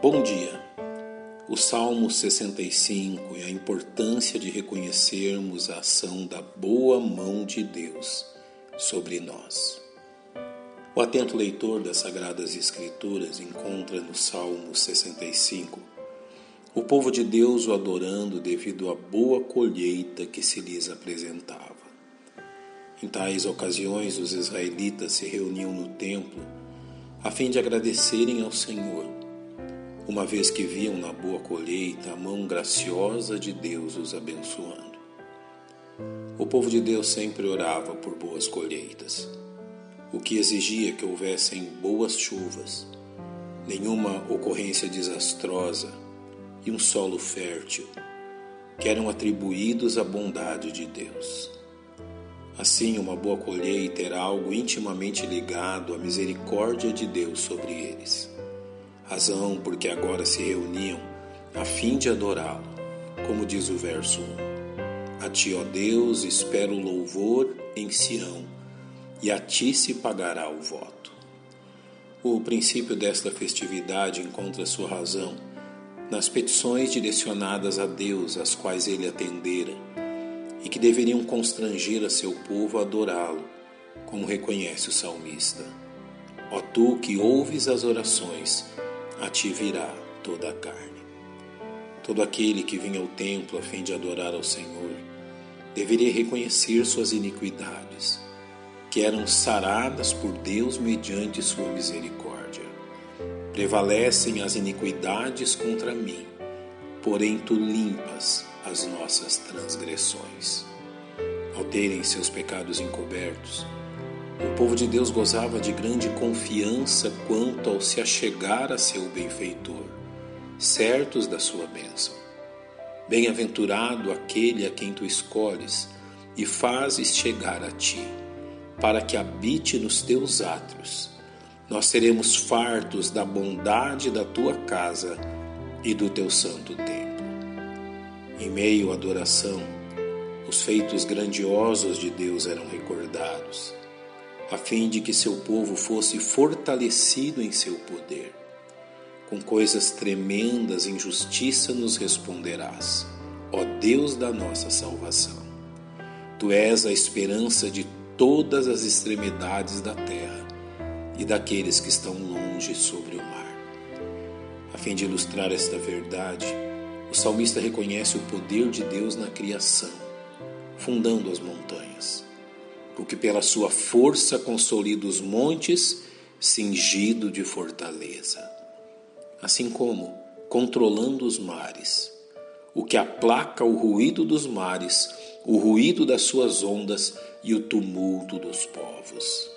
Bom dia. O Salmo 65 e a importância de reconhecermos a ação da boa mão de Deus sobre nós. O atento leitor das Sagradas Escrituras encontra no Salmo 65 o povo de Deus o adorando devido à boa colheita que se lhes apresentava. Em tais ocasiões, os israelitas se reuniam no templo a fim de agradecerem ao Senhor uma vez que viam na boa colheita a mão graciosa de Deus os abençoando. O povo de Deus sempre orava por boas colheitas, o que exigia que houvessem boas chuvas, nenhuma ocorrência desastrosa e um solo fértil, que eram atribuídos à bondade de Deus. Assim, uma boa colheita era algo intimamente ligado à misericórdia de Deus sobre eles razão porque agora se reuniam a fim de adorá-lo, como diz o verso 1. A ti, ó Deus, espero louvor em Sião, e a ti se pagará o voto. O princípio desta festividade encontra sua razão nas petições direcionadas a Deus, às quais ele atendera, e que deveriam constranger a seu povo a adorá-lo, como reconhece o salmista. Ó tu que ouves as orações, a ti virá toda a carne. Todo aquele que vinha ao templo a fim de adorar ao Senhor deveria reconhecer suas iniquidades, que eram saradas por Deus mediante sua misericórdia. Prevalecem as iniquidades contra mim, porém tu limpas as nossas transgressões. Ao terem seus pecados encobertos, o povo de Deus gozava de grande confiança quanto ao se achegar a seu benfeitor, certos da sua bênção. Bem-aventurado aquele a quem tu escolhes e fazes chegar a ti, para que habite nos teus átrios. Nós seremos fartos da bondade da tua casa e do teu santo templo. Em meio à adoração, os feitos grandiosos de Deus eram recordados a fim de que seu povo fosse fortalecido em seu poder. Com coisas tremendas em justiça nos responderás, ó Deus da nossa salvação. Tu és a esperança de todas as extremidades da terra e daqueles que estão longe sobre o mar. A fim de ilustrar esta verdade, o salmista reconhece o poder de Deus na criação, fundando as montanhas o que pela sua força consolida os montes, cingido de fortaleza. Assim como, controlando os mares, o que aplaca o ruído dos mares, o ruído das suas ondas e o tumulto dos povos.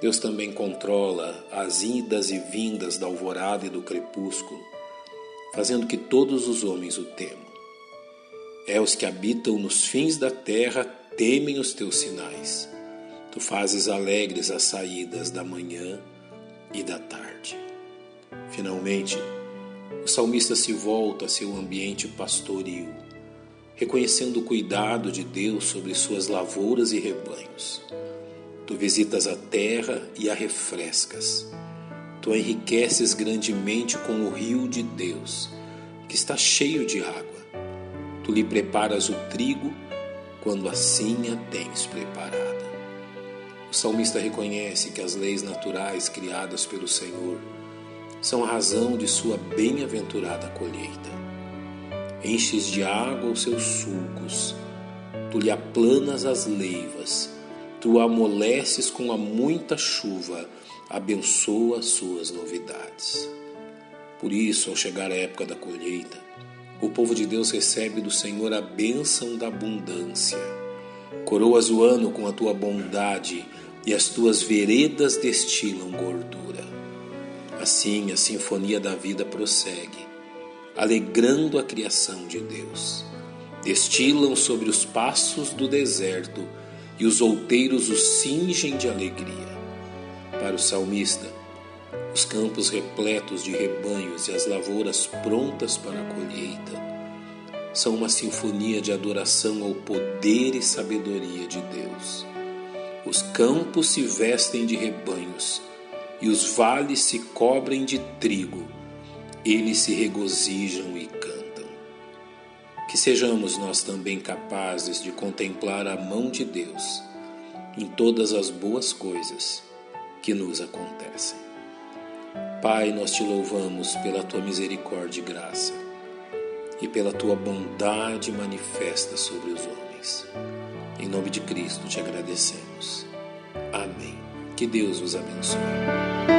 Deus também controla as idas e vindas da alvorada e do crepúsculo, fazendo que todos os homens o temam. É os que habitam nos fins da terra temem os teus sinais. Tu fazes alegres as saídas da manhã e da tarde. Finalmente, o salmista se volta a seu ambiente pastoril, reconhecendo o cuidado de Deus sobre suas lavouras e rebanhos. Tu visitas a terra e a refrescas. Tu a enriqueces grandemente com o rio de Deus, que está cheio de água. Tu lhe preparas o trigo quando assim a tens preparada. O salmista reconhece que as leis naturais criadas pelo Senhor são a razão de sua bem-aventurada colheita. Enches de água os seus sulcos, tu lhe aplanas as leivas, tu a amoleces com a muita chuva, abençoa as suas novidades. Por isso, ao chegar a época da colheita, o povo de Deus recebe do Senhor a bênção da abundância. Coroas o ano com a tua bondade e as tuas veredas destilam gordura. Assim a sinfonia da vida prossegue, alegrando a criação de Deus. Destilam sobre os passos do deserto e os outeiros os cingem de alegria. Para o salmista, os campos repletos de rebanhos e as lavouras prontas para a colheita são uma sinfonia de adoração ao poder e sabedoria de Deus. Os campos se vestem de rebanhos e os vales se cobrem de trigo, eles se regozijam e cantam. Que sejamos nós também capazes de contemplar a mão de Deus em todas as boas coisas que nos acontecem. Pai, nós te louvamos pela tua misericórdia e graça e pela tua bondade manifesta sobre os homens. Em nome de Cristo te agradecemos. Amém. Que Deus os abençoe.